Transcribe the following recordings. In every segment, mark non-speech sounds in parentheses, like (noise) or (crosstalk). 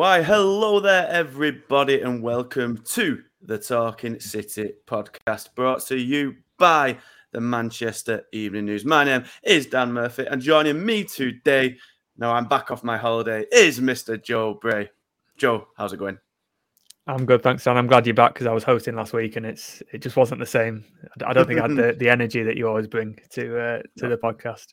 Why, hello there, everybody, and welcome to the Talking City podcast brought to you by the Manchester Evening News. My name is Dan Murphy, and joining me today, now I'm back off my holiday, is Mr. Joe Bray. Joe, how's it going? I'm good, thanks, Dan. I'm glad you're back because I was hosting last week and it's it just wasn't the same. I don't think I had the, (laughs) the energy that you always bring to uh, to the podcast.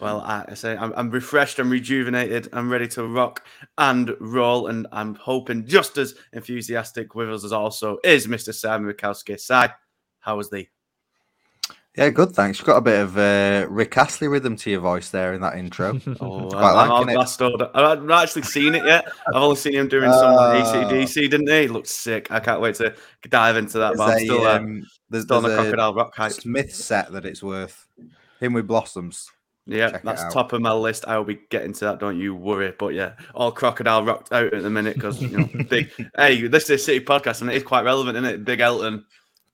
Well, I say I'm, I'm refreshed, I'm rejuvenated, I'm ready to rock and roll, and I'm hoping just as enthusiastic with us as also is Mr. Simon Bajkowski. Si, how was the? Yeah, good. Thanks. You've got a bit of uh, Rick Astley rhythm to your voice there in that intro. oh, I'm, I've not actually seen it yet. I've only seen him doing some uh, ACDC, didn't he? He looked sick. I can't wait to dive into that. But I'm still, uh, um, there's, still there's on the Crocodile Rock hype. Smith set that it's worth. Him with Blossoms. Yeah, that's top of my list. I will be getting to that. Don't you worry. But yeah, all crocodile rocked out at the minute because you know, (laughs) big. hey, this is a city podcast and it is quite relevant, isn't it? Big Elton.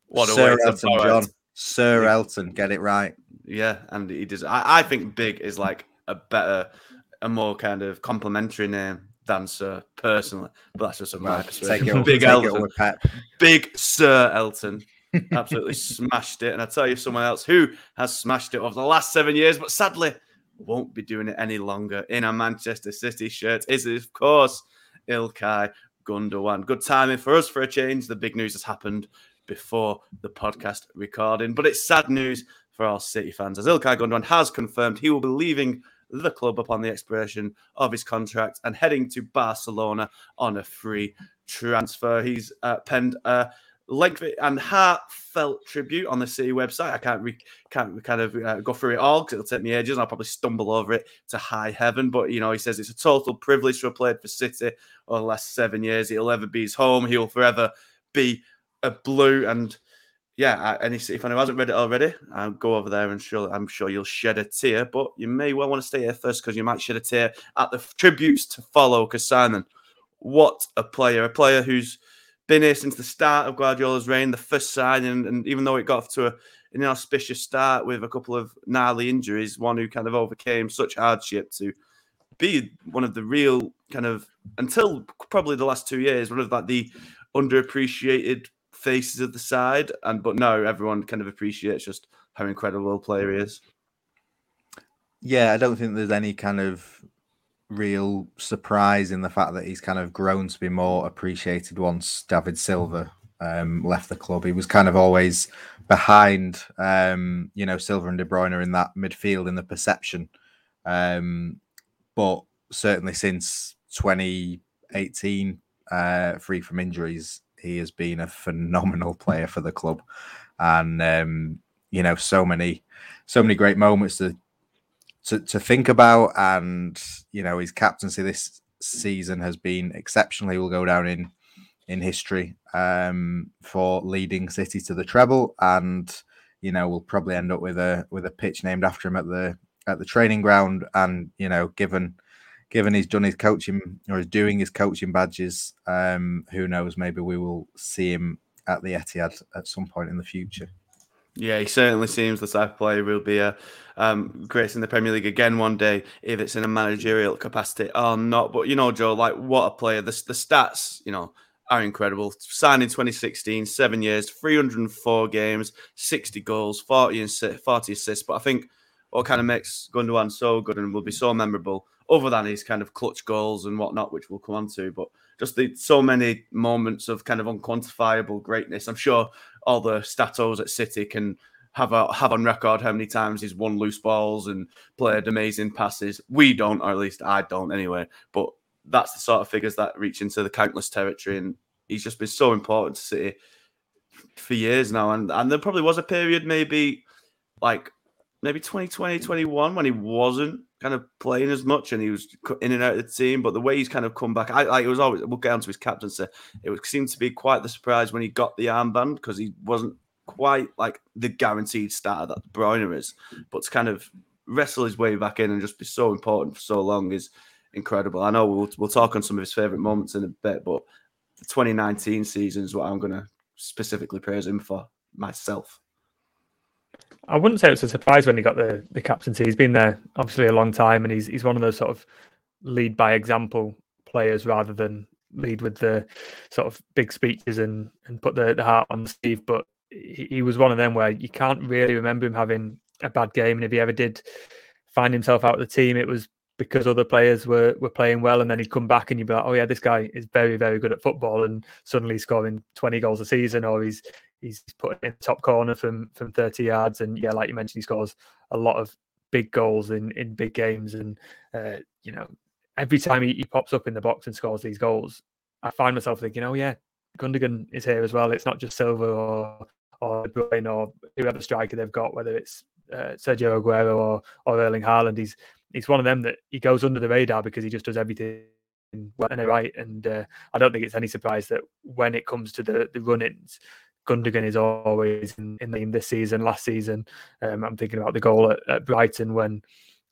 What a Sir Elton John. Sir Elton, get it right. Yeah, and he does. I, I think Big is like a better, a more kind of complimentary name than Sir personally. But that's just a my perspective. (laughs) Big Elton, Big Sir Elton absolutely smashed it. And I tell you, someone else who has smashed it over the last seven years, but sadly won't be doing it any longer in a Manchester City shirt is, of course, Ilkay Gundogan. Good timing for us for a change. The big news has happened before the podcast recording, but it's sad news for our City fans as Ilkay Gundogan has confirmed he will be leaving the club upon the expiration of his contract and heading to Barcelona on a free transfer. He's uh, penned a lengthy and heartfelt tribute on the city website. I can't re- can't kind of uh, go through it all because it'll take me ages. and I'll probably stumble over it to high heaven. But you know, he says it's a total privilege to have played for City over the last seven years. He'll ever be his home. He will forever be a blue. And yeah, any City fan who hasn't read it already, I'll go over there and sure I'm sure you'll shed a tear. But you may well want to stay here first because you might shed a tear at the tributes to follow. Because Simon, what a player! A player who's been here since the start of Guardiola's reign, the first signing, and and even though it got off to a, an inauspicious start with a couple of gnarly injuries, one who kind of overcame such hardship to be one of the real kind of until probably the last two years, one of like the underappreciated faces of the side. And but no, everyone kind of appreciates just how incredible a player he is. Yeah, I don't think there's any kind of real surprise in the fact that he's kind of grown to be more appreciated once David Silva um, left the club. He was kind of always behind, um, you know, Silva and De Bruyne in that midfield in the perception. Um, but certainly since 2018, uh, free from injuries, he has been a phenomenal (laughs) player for the club, and um, you know, so many, so many great moments to to, to think about. And you know, his captaincy this season has been exceptional. He will go down in in history um, for leading City to the treble, and you know, we'll probably end up with a with a pitch named after him at the at the training ground. And you know, given given he's done his coaching or is doing his coaching badges, um, who knows? Maybe we will see him at the Etihad at some point in the future. Yeah, he certainly seems the type of player who will be a um, in the Premier League again one day, if it's in a managerial capacity or not. But you know, Joe, like what a player! The, the stats, you know, are incredible. Signed in 2016, seven years, 304 games, 60 goals, 40 and 40 assists. But I think what kind of makes Gundogan so good and will be so memorable, other than his kind of clutch goals and whatnot, which we'll come on to, but just the so many moments of kind of unquantifiable greatness. I'm sure all the statos at City can have a, have on record how many times he's won loose balls and played amazing passes. We don't, or at least I don't anyway. But that's the sort of figures that reach into the countless territory, and he's just been so important to City for years now. And and there probably was a period, maybe like maybe 2020, 21, when he wasn't kind of playing as much and he was in and out of the team. But the way he's kind of come back, I like it was always we'll get onto his captaincy. It seemed to be quite the surprise when he got the armband because he wasn't quite like the guaranteed starter that De Bruyne is. But to kind of wrestle his way back in and just be so important for so long is incredible. I know we'll we'll talk on some of his favourite moments in a bit, but the 2019 season is what I'm going to specifically praise him for myself. I wouldn't say it was a surprise when he got the, the captaincy. He's been there obviously a long time, and he's he's one of those sort of lead by example players rather than lead with the sort of big speeches and and put the, the heart on Steve. But he, he was one of them where you can't really remember him having a bad game, and if he ever did find himself out of the team, it was because other players were were playing well, and then he'd come back and you'd be like, oh yeah, this guy is very very good at football, and suddenly scoring twenty goals a season, or he's he's put in top corner from from thirty yards, and yeah, like you mentioned, he scores a lot of big goals in in big games, and uh, you know every time he, he pops up in the box and scores these goals, I find myself thinking, oh yeah, Gundogan is here as well. It's not just Silva or or Bruyne or whoever striker they've got, whether it's uh, Sergio Aguero or or Erling Haaland. He's he's one of them that he goes under the radar because he just does everything well and right. And uh, I don't think it's any surprise that when it comes to the the run-ins, Gundogan is always in, in, the, this season. Last season, um, I'm thinking about the goal at, at Brighton when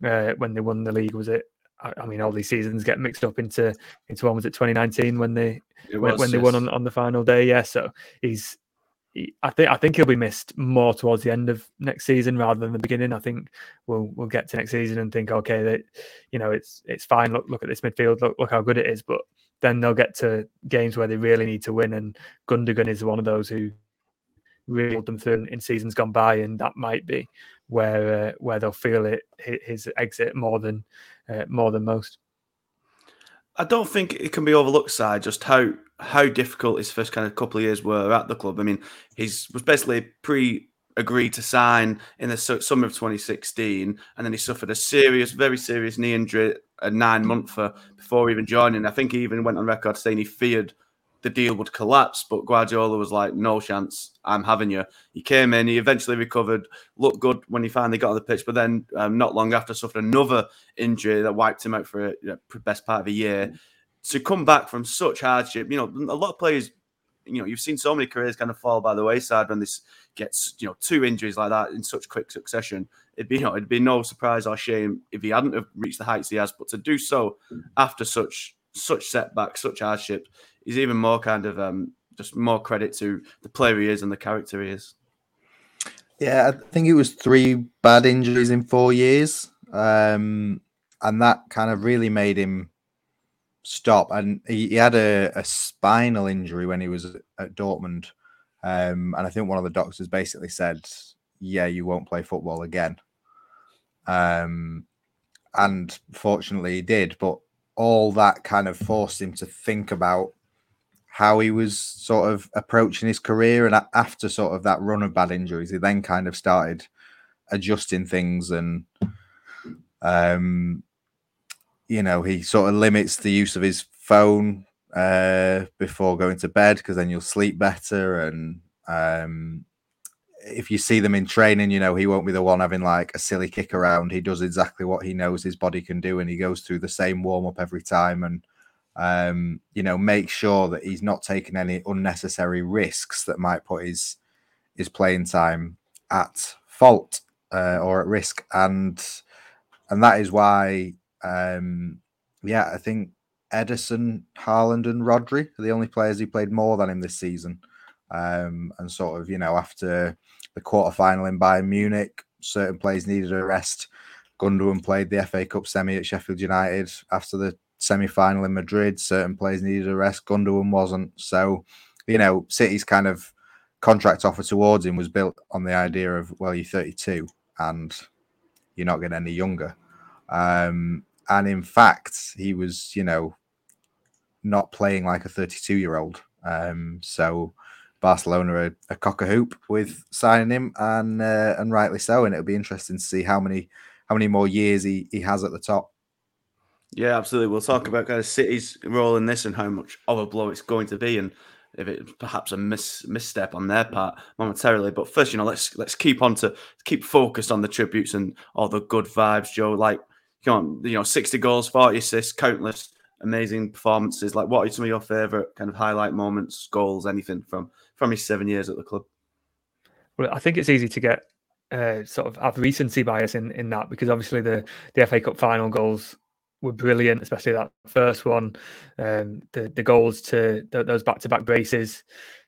uh, when they won the league. Was it? I, I, mean, all these seasons get mixed up into into one. Was it 2019 when they when, when, they won on, on the final day? Yeah, so he's I think I think he'll be missed more towards the end of next season rather than the beginning. I think we'll we'll get to next season and think, okay, that you know it's it's fine. Look look at this midfield. Look look how good it is. But then they'll get to games where they really need to win, and Gundogan is one of those who pulled them through in seasons gone by, and that might be where uh, where they'll feel it his exit more than uh, more than most. I don't think it can be overlooked, side just how how difficult his first kind of couple of years were at the club. I mean, he's was basically pre agreed to sign in the summer of 2016, and then he suffered a serious, very serious knee injury a nine month before even joining. I think he even went on record saying he feared the deal would collapse. But Guardiola was like, no chance, I'm having you. He came in, he eventually recovered, looked good when he finally got on the pitch, but then um, not long after suffered another injury that wiped him out for the you know, best part of a year. To come back from such hardship, you know, a lot of players, you know, you've seen so many careers kind of fall by the wayside when this gets, you know, two injuries like that in such quick succession. It'd be, you know, it'd be no surprise or shame if he hadn't have reached the heights he has, but to do so after such such setbacks, such hardship, is even more kind of um, just more credit to the player he is and the character he is. Yeah, I think it was three bad injuries in four years, um, and that kind of really made him stop. And he, he had a, a, spinal injury when he was at Dortmund, um, and I think one of the doctors basically said, "Yeah, you won't play football again." Um, and fortunately, he did, but all that kind of forced him to think about how he was sort of approaching his career. And after sort of that run of bad injuries, he then kind of started adjusting things and, um, you know, he sort of limits the use of his phone uh, before going to bed because then you'll sleep better. And um, if you see them in training, you know, he won't be the one having like a silly kick around. He does exactly what he knows his body can do and he goes through the same warm up every time. And, um, you know, make sure that he's not taking any unnecessary risks that might put his his playing time at fault uh, or at risk, and and that is why, um, yeah, I think Ederson, Haaland, and Rodri are the only players who played more than him this season, um, and sort of you know after the quarter final in Bayern Munich, certain players needed a rest. Gundogan played the FA Cup semi at Sheffield United after the semi final in Madrid. Certain players needed a rest. Gundogan wasn't. So, you know, City's kind of contract offer towards him was built on the idea of, well, you're 32 and you're not getting any younger. Um, and in fact, he was, you know, not playing like a 32 year old. Um, so Barcelona a cock a hoop with signing him, and uh, and rightly so. And it'll be interesting to see how many how many more years he, he has at the top. Yeah, absolutely. We'll talk about kind of City's role in this and how much of a blow it's going to be, and if it's perhaps a mis- misstep on their part momentarily. But first, you know, let's let's keep on to keep focused on the tributes and all the good vibes, Joe. Like, come on, you know, sixty goals, forty assists, countless amazing performances. Like, what are some of your favourite kind of highlight moments, goals, anything from from his seven years at the club? Well, I think it's easy to get uh, sort of have recency bias in in that because obviously the the FA Cup final goals were brilliant, especially that first one. Um, the the goals to those back to back braces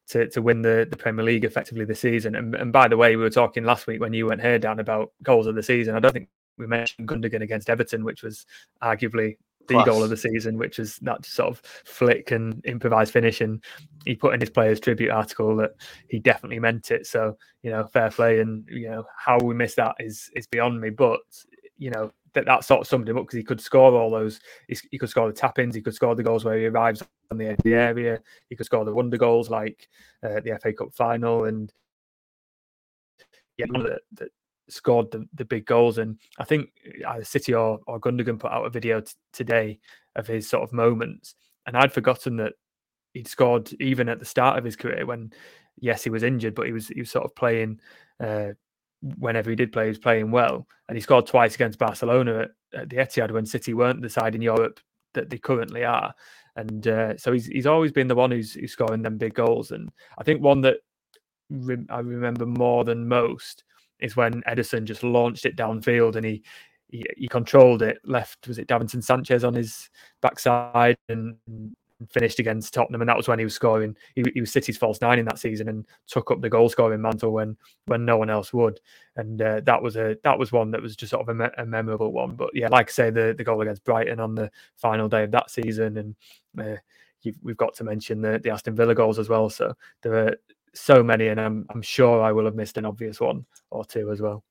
to to win the, the Premier League effectively this season. And, and by the way, we were talking last week when you went here down about goals of the season. I don't think we mentioned Gundogan against Everton, which was arguably the Class. goal of the season, which is that sort of flick and improvised finish. And he put in his players' tribute article that he definitely meant it. So you know, fair play. And you know how we miss that is is beyond me. But you know that that sort of summed him up because he could score all those. He, he could score the tap ins. He could score the goals where he arrives on the the area. He could score the wonder goals like uh, the FA Cup final and yeah, that, that scored the, the big goals. And I think either City or, or Gundogan put out a video t- today of his sort of moments. And I'd forgotten that he'd scored even at the start of his career when, yes, he was injured, but he was he was sort of playing. Uh, whenever he did play, he was playing well, and he scored twice against Barcelona at, at the Etihad when City weren't the side in Europe that they currently are. And uh, so he's he's always been the one who's, who's scoring them big goals. And I think one that re- I remember more than most is when Ederson just launched it downfield and he, he, he controlled it. Left was it Davinson Sanchez on his backside and, finished against Tottenham, and that was when he was scoring. He, he, was City's false nine in that season and took up the goal scoring mantle when when no one else would. And uh, that was a that was one that was just sort of a, me- a, memorable one. But yeah, like I say, the the goal against Brighton on the final day of that season, and uh, we've got to mention the the Aston Villa goals as well. So there are so many, and I'm I'm sure I will have missed an obvious one or two as well.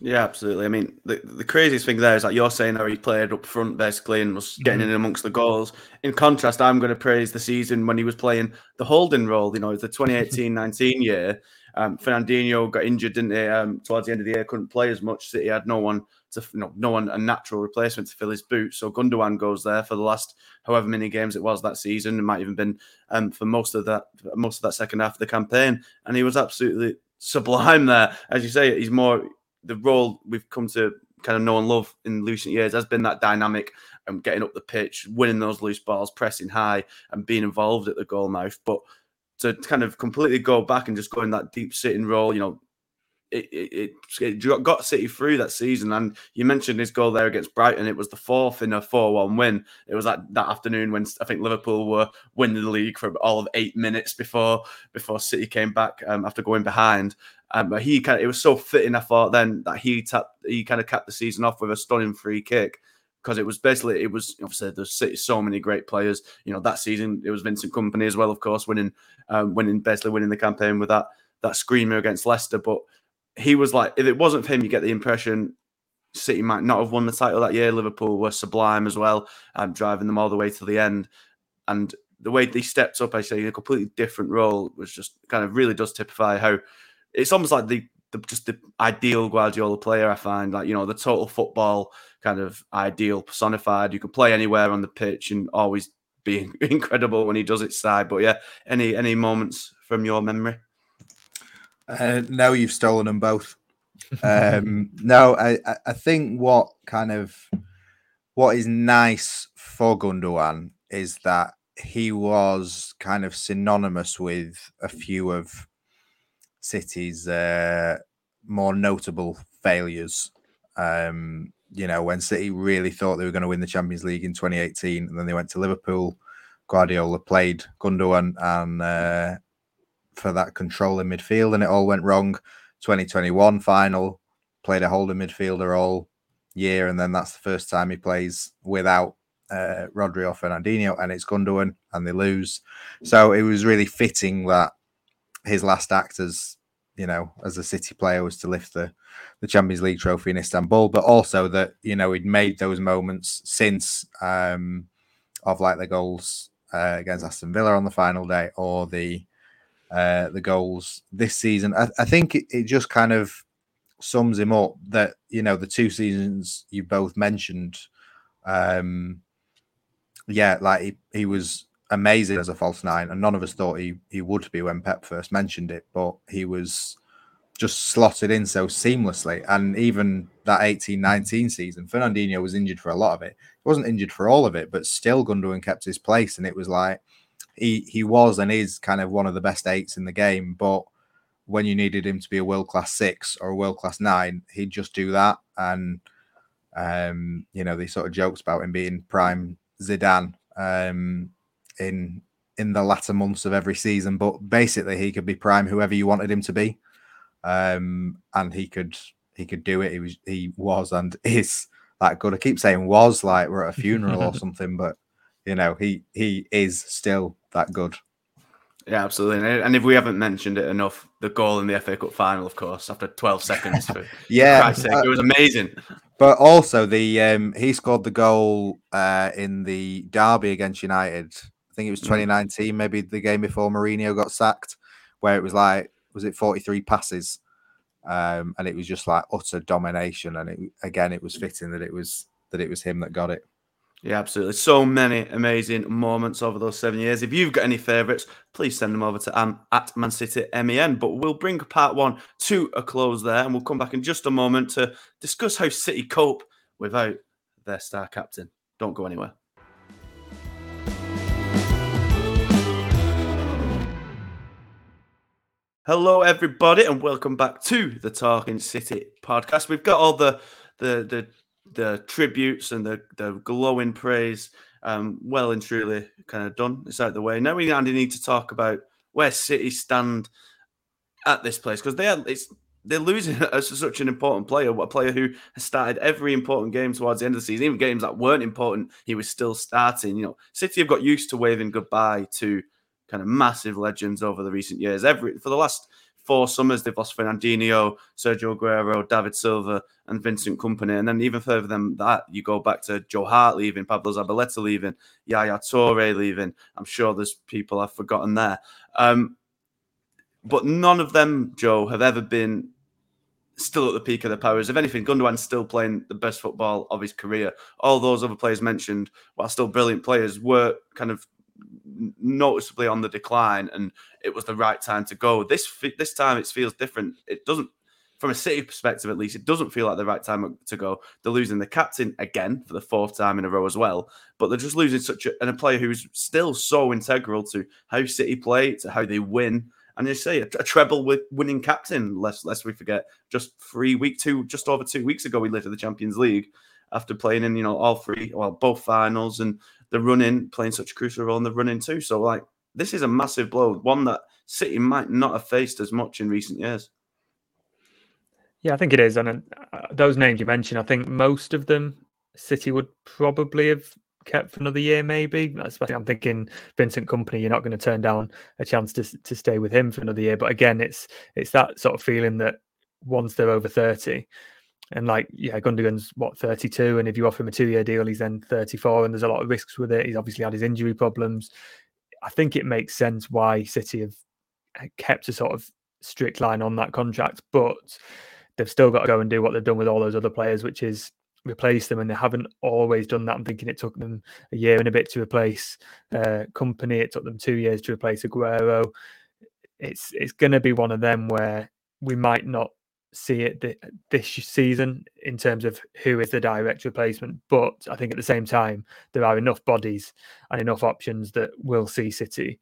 Yeah, absolutely. I mean, the, the craziest thing there is that you're saying how he played up front basically and was getting in amongst the goals. In contrast, I'm going to praise the season when he was playing the holding role. You know, the 2018-19 year. Um, Fernandinho got injured, didn't he? Um, towards the end of the year, couldn't play as much. City had no one to, you know, no one a natural replacement to fill his boots. So Gundogan goes there for the last however many games it was that season. It might even been um, for most of that most of that second half of the campaign, and he was absolutely sublime there. As you say, he's more the role we've come to kind of know and love in recent years has been that dynamic and um, getting up the pitch, winning those loose balls, pressing high, and being involved at the goal mouth. But to kind of completely go back and just go in that deep sitting role, you know, it, it, it, got City through that season. And you mentioned his goal there against Brighton. It was the fourth in a 4 1 win. It was that, that afternoon when I think Liverpool were winning the league for all of eight minutes before before City came back um, after going behind. Um, but he kind of, it was so fitting, I thought, then that he tapped, he kind of capped the season off with a stunning free kick because it was basically, it was obviously there's so many great players. You know, that season it was Vincent Kompany as well, of course, winning, um, winning, basically winning the campaign with that that screamer against Leicester. But he was like, if it wasn't for him, you get the impression City might not have won the title that year. Liverpool were sublime as well, um, driving them all the way to the end. And the way they stepped up, I say, in a completely different role was just kind of really does typify how it's almost like the, the just the ideal Guardiola player. I find like you know the total football kind of ideal personified. You can play anywhere on the pitch and always be (laughs) incredible when he does it side. But yeah, any any moments from your memory? Uh, no, you've stolen them both. um, (laughs) no, I I think what kind of what is nice for Gundogan is that he was kind of synonymous with a few of City's uh, more notable failures. Um, you know, when City really thought they were going to win the Champions League in 2018, and then they went to Liverpool. Guardiola played Gundogan and uh, for that control in midfield, and it all went wrong. 2021 final played a holding midfielder all year, and then that's the first time he plays without uh, Rodri or Fernandinho, and it's Gundogan, and they lose. So it was really fitting that his last act as you know as a City player was to lift the the Champions League trophy in Istanbul, but also that you know he'd made those moments since um, of like the goals uh, against Aston Villa on the final day or the uh, the goals this season. I, I think it, it, just kind of sums him up that you know the two seasons you both mentioned. Um, yeah, like he, he was amazing as a false nine, and none of us thought he he would be when Pep first mentioned it, but he was just slotted in so seamlessly. And even that 18-19 season, Fernandinho was injured for a lot of it. He wasn't injured for all of it, but still Gundogan kept his place, and it was like he he was and is kind of one of the best eights in the game, but when you needed him to be a world class six or a world class nine, he'd just do that. And um, you know, these sort of jokes about him being prime Zidane. Um, in in the latter months of every season. But basically, he could be prime whoever you wanted him to be, um, and he could he could do it. He was he was and (laughs) is that good. I keep saying was like we're at a funeral or (laughs) something, but you know he he is still that good. Yeah, absolutely. And if we haven't mentioned it enough, the goal in the FA Cup final, of course, after 12 seconds. For, (laughs) yeah, sake, it was amazing. But also the um, he scored the goal uh, in the derby against United. I think it was mm. 2019, maybe the game before Mourinho got sacked, where it was like was it 43 passes, um, and it was just like utter domination. And it, again, it was fitting that it was that it was him that got it. Yeah, absolutely. So many amazing moments over those seven years. If you've got any favourites, please send them over to um, at Man City MEN. But we'll bring part one to a close there, and we'll come back in just a moment to discuss how City cope without their star captain. Don't go anywhere. Hello, everybody, and welcome back to the Talking City podcast. We've got all the the the the tributes and the, the glowing praise um, well and truly kind of done. It's out the way. Now we only need to talk about where City stand at this place because they are it's they're losing (laughs) such an important player, a player who has started every important game towards the end of the season, even games that weren't important, he was still starting. You know, City have got used to waving goodbye to kind of massive legends over the recent years. Every for the last four summers they've lost Fernandinho, Sergio Aguero, David Silva, and Vincent Kompany. And then even further than that, you go back to Joe Hart leaving, Pablo Zabaleta leaving, Yaya Toure leaving. I'm sure there's people I've forgotten there. Um, but none of them, Joe, have ever been still at the peak of their powers. If anything, Gundogan's still playing the best football of his career. All those other players mentioned, while still brilliant players, were kind of noticeably on the decline, and it was the right time to go. This this time it feels different. It doesn't, from a City perspective at least, it doesn't feel like the right time to go. They're losing the captain again for the fourth time in a row as well, but they're just losing such a, and a player who's still so integral to how City play, to how they win. And you say a, a treble with winning captain, lest lest we forget, just three week two, just over two weeks ago, we lifted the Champions League after playing in you know all three, well both finals and the running playing such a crucial role in the running too. So like this is a massive blow, one that City might not have faced as much in recent years. Yeah, I think it is. And uh, those names you mentioned, I think most of them City would probably have kept for another year, maybe. Especially, I'm thinking Vincent Kompany. You're not going to turn down a chance to to stay with him for another year. But again, it's it's that sort of feeling that once they're over thirty, and like, yeah, Gundogan's what 32, and if you offer him a two-year deal, he's then 34, and there's a lot of risks with it. He's obviously had his injury problems. I think it makes sense why City have kept a sort of strict line on that contract, but they've still got to go and do what they've done with all those other players, which is replace them, and they haven't always done that. I'm thinking it took them a year and a bit to replace uh, Kompany. It took them two years to replace Aguero. It's it's going to be one of them where we might not see it th- this season in terms of who is the direct replacement. But I think at the same time, there are enough bodies and enough options that will see City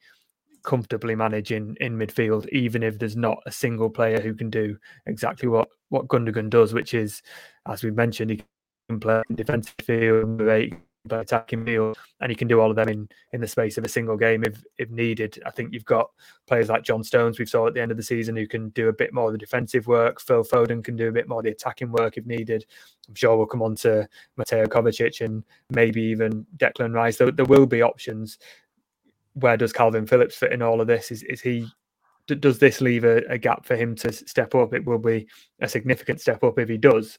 comfortably managing in in midfield, even if there's not a single player who can do exactly what what Gundogan does, which is, as we've mentioned, he can play defensive field, but attacking field, and you can do all of them in in the space of a single game if if needed. I think you've got players like John Stones we saw at the end of the season who can do a bit more of the defensive work. Phil Foden can do a bit more of the attacking work if needed. I'm sure we'll come on to Mateo Kovacic and maybe even Declan Rice. There, there will be options. Where does Calvin Phillips fit in all of this? Is is he does this leave a, a, gap for him to step up? It will be a significant step up if he does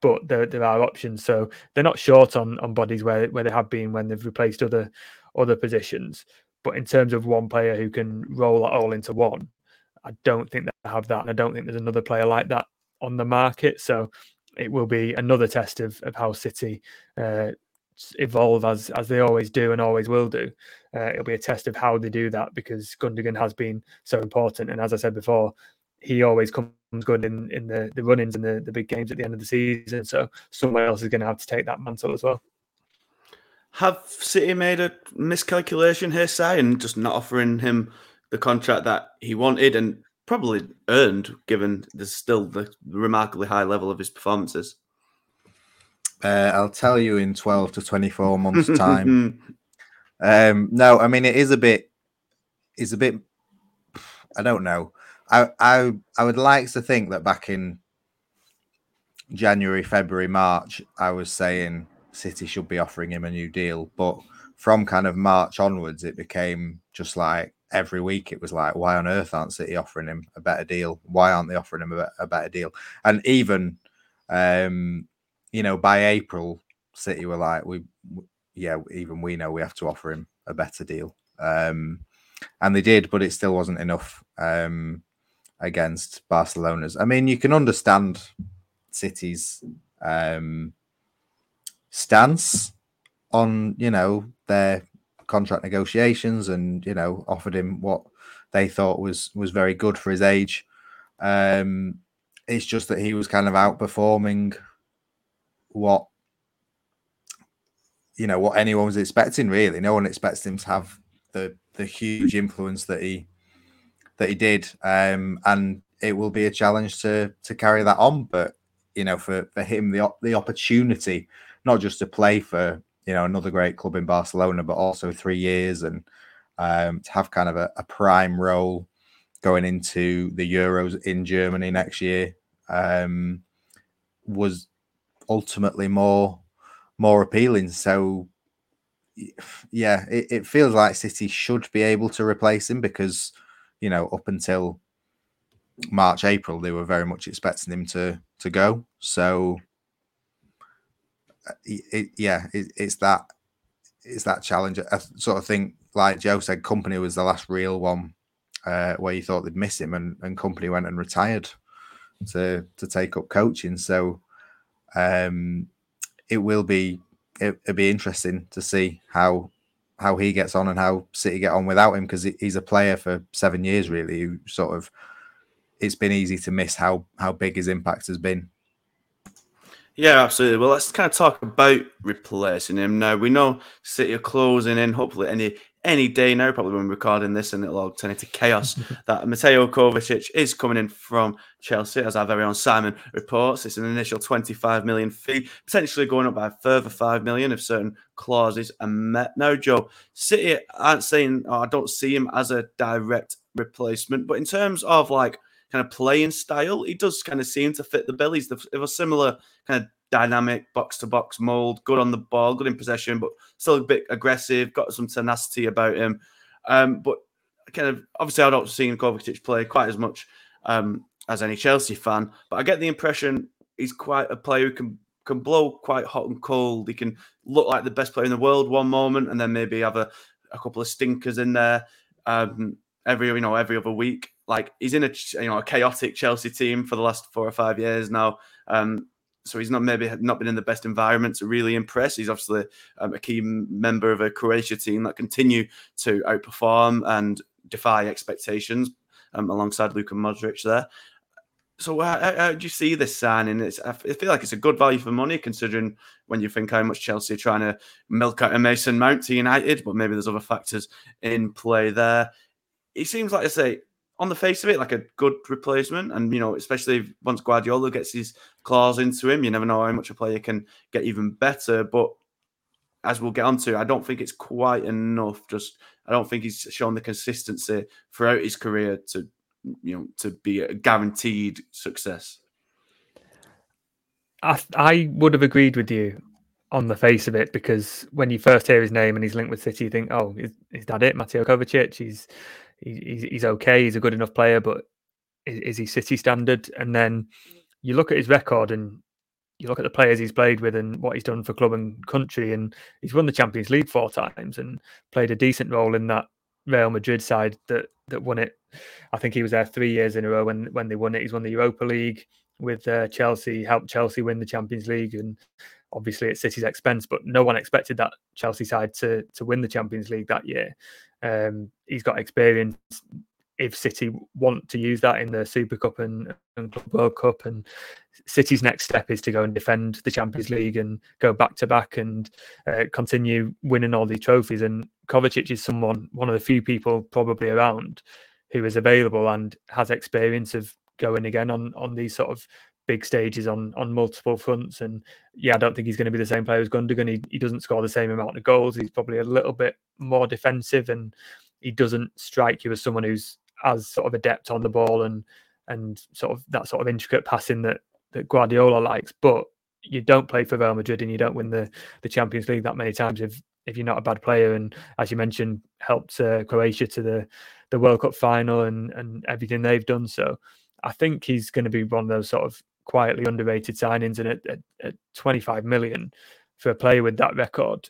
but there, there are options. So they're not short on on bodies where where they have been when they've replaced other other positions. But in terms of one player who can roll it all into one, I don't think they have that, and I don't think there's another player like that on the market. So it will be another test of of how City. Uh, evolve as as they always do and always will do. Uh, it'll be a test of how they do that because Gundogan has been so important. And as I said before, he always comes good in, in the, the run-ins and the, the big games at the end of the season. So someone else is going to have to take that mantle as well. Have City made a miscalculation here, Si, and just not offering him the contract that he wanted and probably earned, given there's still the remarkably high level of his performances? Uh, I'll tell you in 12 to 24 months' (laughs) time. um, no, I mean, it is a bit, it's a bit, I don't know. I, I I would like to think that back in January, February, March, I was saying City should be offering him a new deal. But from kind of March onwards, it became just like every week it was like, why on earth aren't City offering him a better deal? Why aren't they offering him a, a better deal? And even, um, you know, by April, City were like, we, yeah, even we know we have to offer him a better deal. Um, and they did, but it still wasn't enough um, against Barcelona's. I mean, you can understand City's um, stance on, you know, their contract negotiations and you know offered him what they thought was was very good for his age. Um, it's just that he was kind of outperforming what you know what anyone was expecting. Really, no one expects him to have the the huge influence that he that he did, um, and it will be a challenge to to carry that on. But you know, for for him, the the opportunity not just to play for you know another great club in Barcelona, but also three years and um, to have kind of a, a, prime role going into the Euros in Germany next year um, was ultimately more more appealing. So yeah, it, it feels like City should be able to replace him because you know up until March April they were very much expecting him to to go. So it, yeah, it, it's that it's that challenge. I sort of think, like Joe said, Kompany was the last real one uh, where you thought they'd miss him, and, and Kompany went and retired to to take up coaching. So um, it will be it, will be interesting to see how how he gets on and how City get on without him because he's a player for seven years really. Who sort of it's been easy to miss how how big his impact has been yeah, absolutely. Well, let's kind of talk about replacing him now. We know City are closing in, hopefully any any day now, probably when we're recording this, and it'll all turn into chaos. (laughs) that Mateo Kovacic is coming in from Chelsea, as our very own Simon reports. It's an initial 25 million fee, potentially going up by a further 5 million if certain clauses are met. Now, Joe, City aren't saying, oh, I don't see him as a direct replacement, but in terms of like kind of playing style, he does kind of seem to fit the bill. He's the, of a similar kind of dynamic box to box mold, good on the ball, good in possession, but still a bit aggressive, got some tenacity about him. Um, but kind of obviously, I don't see Kovacic play quite as much um, as any Chelsea fan, but I get the impression he's quite a player who can can blow quite hot and cold. He can look like the best player in the world one moment, and then maybe have a, a couple of stinkers in there um, every you know every other week. Like he's in a you know a chaotic Chelsea team for the last four or five years now. Um, so he's not maybe not been in the best environment to really impress. He's obviously um, a key member of a Croatia team that continue to outperform and defy expectations um, alongside Luka Modric there. So how, how, do you see this signing? It's, I feel like it's a good value for money considering when you think how much Chelsea are trying to milk out a Mason Mount to United, but maybe there's other factors in play there. It seems like I say on the face of it, like a good replacement. And, you know, especially once Guardiola gets his claws into him, you never know how much a player can get even better. But as we'll get onto, I don't think it's quite enough. Just, I don't think he's shown the consistency throughout his career to, you know, to be a guaranteed success. I, I would have agreed with you on the face of it because when you first hear his name and he's linked with City, you think, oh, is, is that it? Mateo Kovacic? He's he's, he's okay. He's a good enough player, but is, is he City standard? And then you look at his record and you look at the players he's played with and what he's done for club and country, and he's won the Champions League four times and played a decent role in that Real Madrid side that that won it. I think he was there three years in a row when when they won it. He's won the Europa League with uh, Chelsea, helped Chelsea win the Champions League, and obviously at City's expense. But no one expected that Chelsea side to to win the Champions League that year. Um, he's got experience if City want to use that in the Super Cup and, and World Cup. And City's next step is to go and defend the Champions League and go back to back and uh, continue winning all these trophies. And Kovacic is someone, one of the few people probably around who is available and has experience of going again on on these sort of big stages on on multiple fronts. And yeah, I don't think he's going to be the same player as Gundogan. He, he doesn't score the same amount of goals. He's probably a little bit more defensive, and he doesn't strike you as someone who's as sort of adept on the ball and and sort of that sort of intricate passing that that Guardiola likes, but you don't play for Real Madrid and you don't win the the Champions League that many times if if you're not a bad player. And as you mentioned, helped uh, Croatia to the the World Cup final and and everything they've done. So I think he's going to be one of those sort of quietly underrated signings. And at, at, at 25 million for a player with that record,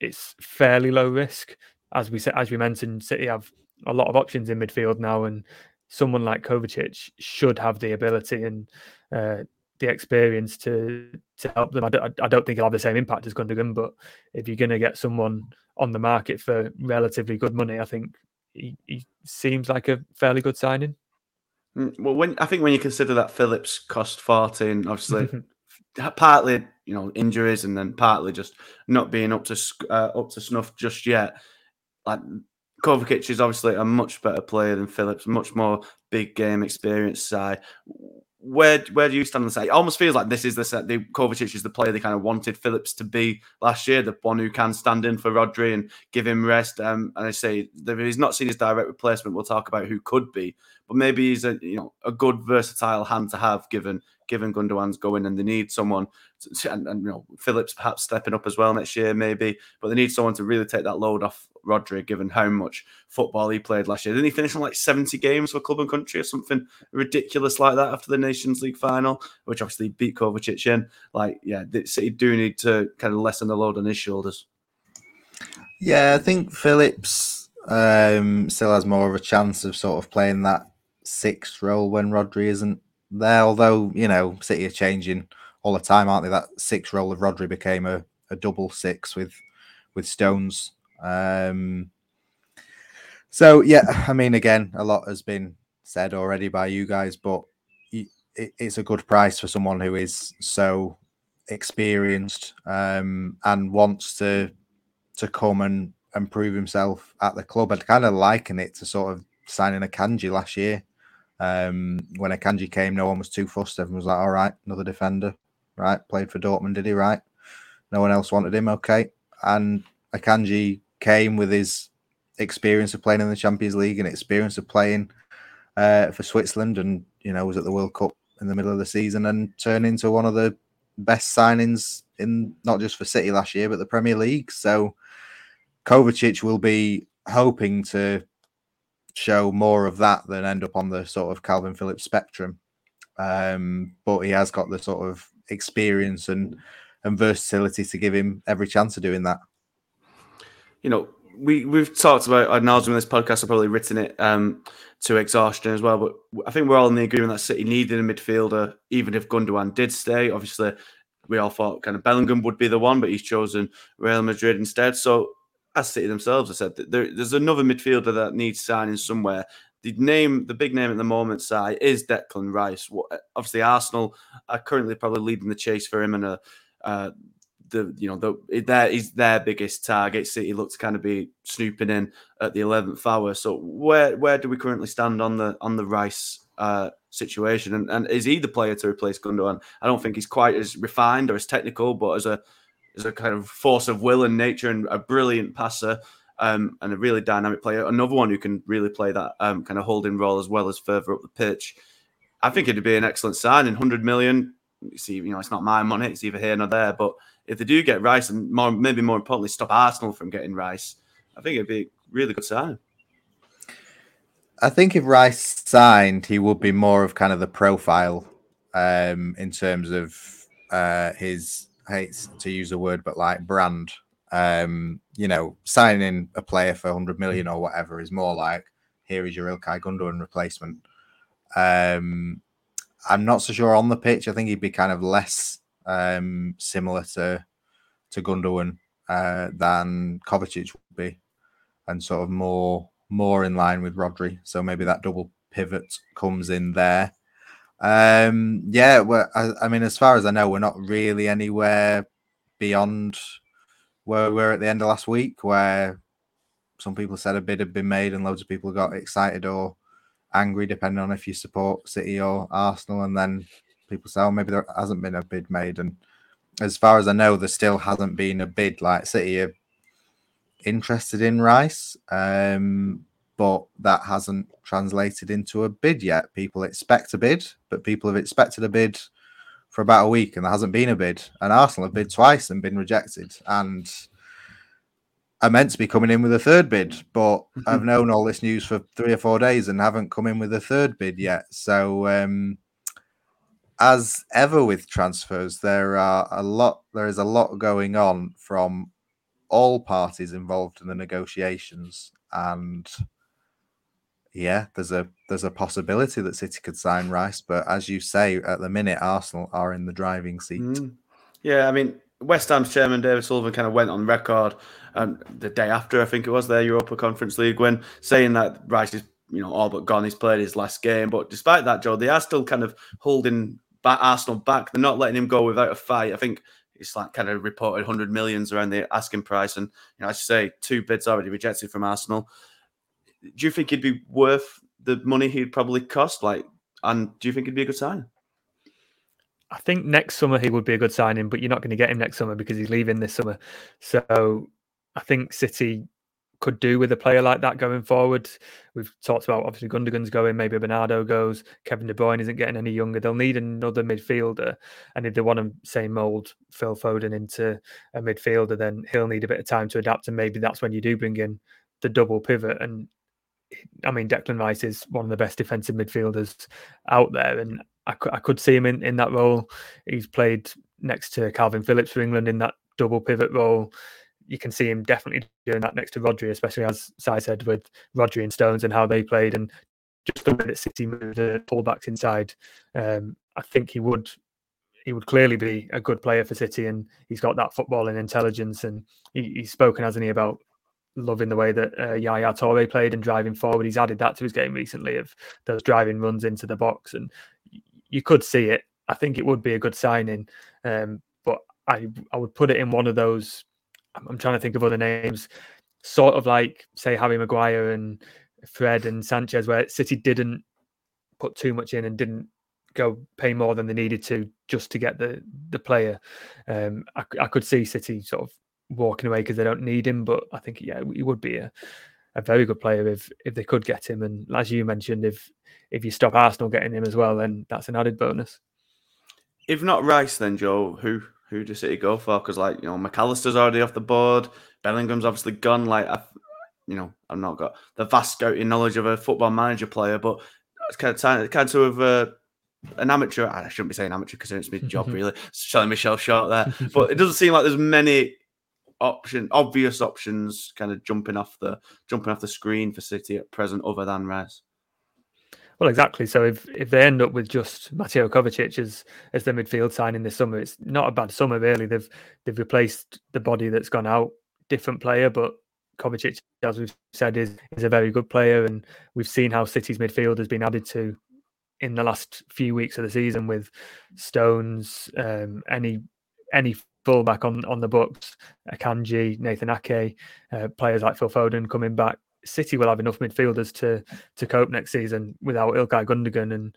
it's fairly low risk. As we said, as we mentioned, City have a lot of options in midfield now, and someone like Kovacic should have the ability and uh, the experience to to help them. I don't, I don't think he'll have the same impact as Gundogan, but if you're going to get someone on the market for relatively good money, I think he, he seems like a fairly good signing. Mm, well, when I think when you consider that Phillips cost 14, obviously (laughs) partly you know injuries and then partly just not being up to uh, up to snuff just yet. Like Kovacic is obviously a much better player than Phillips, much more big game experience side where where do you stand on the side? It almost feels like this is the set. The Kovacic is the player they kind of wanted Phillips to be last year, the one who can stand in for Rodri and give him rest. Um, and I say he's not seen his direct replacement. We'll talk about who could be, but maybe he's a you know a good versatile hand to have given given Gundogan's going and they need someone and, and, you know Phillips perhaps stepping up as well next year maybe, but they need someone to really take that load off Rodri given how much football he played last year. Didn't he finish on like 70 games for club and country or something ridiculous like that after the Nations League final, which obviously beat Kovacic in? Like, yeah, City do need to kind of lessen the load on his shoulders. Yeah, I think Phillips um, still has more of a chance of sort of playing that sixth role when Rodri isn't there. Although you know, City are changing all the time, aren't they? That six role of Rodri became a, a double six with with Stones. Um, so yeah, I mean, again, a lot has been said already by you guys, but it's a good price for someone who is so experienced um, and wants to to come and, and prove himself at the club. I'd kind of liken it to sort of signing Akanji last year. Um, when Akanji came, no one was too fussed. Everyone was like, all right, another defender. Right. Played for Dortmund, did he? Right. No one else wanted him. Okay. And Akanji came with his experience of playing in the Champions League and experience of playing uh, for Switzerland and, you know, was at the World Cup in the middle of the season and turned into one of the best signings in not just for City last year, but the Premier League. So Kovacic will be hoping to show more of that than end up on the sort of Calvin Phillips spectrum. Um, but he has got the sort of experience and and versatility to give him every chance of doing that. You know, we we've talked about ad in this podcast. I've probably written it um, to exhaustion as well. But I think we're all in the agreement that City needed a midfielder, even if Gundogan did stay. Obviously, we all thought kind of Bellingham would be the one, but he's chosen Real Madrid instead. So as City themselves have said, there, there's another midfielder that needs signing somewhere. The name, the big name at the moment, side is Declan Rice. What obviously, Arsenal are currently probably leading the chase for him, and a, uh, the you know the there is their biggest target. City look to kind of be snooping in at the eleventh hour. So where where do we currently stand on the on the Rice uh, situation? And, and is he the player to replace Gundogan? I don't think he's quite as refined or as technical, but as a is a kind of force of will and nature and a brilliant passer um, and a really dynamic player. Another one who can really play that um, kind of holding role as well as further up the pitch. I think it'd be an excellent sign. signing. 100 million. You see, you know, it's not my money. It's either here nor there. But if they do get Rice and more, maybe more importantly, stop Arsenal from getting Rice, I think it'd be a really good sign. I think if Rice signed, he would be more of kind of the profile um, in terms of uh, his hates to use the word, but like brand. Um, you know, signing a player for 100 million or whatever is more like here is your Ilkay Gundogan replacement. Um, I'm not so sure on the pitch. I think he'd be kind of less um, similar to to Gundogan uh, than Kovacic would be, and sort of more more in line with Rodri. So maybe that double pivot comes in there. Um, yeah, well, I, I, mean, as far as I know, we're not really anywhere beyond where we were at the end of last week, where some people said a bid had been made and loads of people got excited or angry, depending on if you support City or Arsenal. And then people say, oh, maybe there hasn't been a bid made. And as far as I know, there still hasn't been a bid. Like City are interested in Rice. Um, but that hasn't translated into a bid yet. People expect a bid, but people have expected a bid for about a week and there hasn't been a bid. And Arsenal have bid twice and been rejected. And are meant to be coming in with a third bid, but (laughs) I've known all this news for three or four days and haven't come in with a third bid yet. So, um, as ever with transfers, there are a lot. There is a lot going on from all parties involved in the negotiations, and yeah, there's a there's a possibility that City could sign Rice, but as you say, at the minute, Arsenal are in the driving seat. Mm. Yeah, I mean, West Ham's chairman David Sullivan kind of went on record um, the day after I think it was their Europa Conference League win, saying that Rice is you know all but gone. He's played his last game, but despite that, Joe, they are still kind of holding back Arsenal back. They're not letting him go without a fight. I think it's like kind of reported hundred millions around the asking price, and you know, I should say two bids already rejected from Arsenal. Do you think he'd be worth the money he'd probably cost? Like, and do you think he'd be a good sign? I think next summer he would be a good signing, but you're not going to get him next summer because he's leaving this summer. So I think City could do with a player like that going forward. We've talked about obviously Gundogan's going, maybe Bernardo goes, Kevin De Bruyne isn't getting any younger. They'll need another midfielder, and if they want to say mold Phil Foden into a midfielder, then he'll need a bit of time to adapt, and maybe that's when you do bring in the double pivot. And I mean, Declan Rice is one of the best defensive midfielders out there, and I could, I could see him in, in that role. He's played next to Kalvin Phillips for England in that double pivot role. You can see him definitely doing that next to Rodri, especially as Si said with Rodri and Stones and how they played, and just the way that City moved the fullbacks inside. Um, I think he would he would clearly be a good player for City, and he's got that footballing intelligence, and he, he's spoken, hasn't he, about loving the way that uh, Yaya Toure played and driving forward. He's added that to his game recently of those driving runs into the box, and you could see it. I think it would be a good signing, um, but I I would put it in one of those. I'm trying to think of other names, sort of like say Harry Maguire and Fred and Sanchez, where City didn't put too much in and didn't go pay more than they needed to just to get the the player. Um, I, I could see City sort of walking away because they don't need him, but I think yeah, he would be a a very good player if if they could get him. And as you mentioned, if if you stop Arsenal getting him as well, then that's an added bonus. If not Rice, then Joe, who who does City go for? Because like you know, Mac Allister's already off the board. Bellingham's obviously gone. Like I, you know, I've not got the vast scouting knowledge of a football manager player, but it's kind of kind of uh, an amateur. I shouldn't be saying amateur because it's my (laughs) job really. Selling Michelle short there, (laughs) but it doesn't seem like there's many option, obvious options, kind of jumping off the jumping off the screen for City at present, other than Rice. Well, exactly. So if if they end up with just Mateo Kovacic as as the midfield signing this summer, it's not a bad summer really. They've they've replaced the body that's gone out, different player, but Kovacic, as we've said, is is a very good player, and we've seen how City's midfield has been added to in the last few weeks of the season with Stones, um, any any fullback on on the books, Akanji, Nathan Ake, uh, players like Phil Foden coming back. City will have enough midfielders to to cope next season without Ilkay Gundogan, and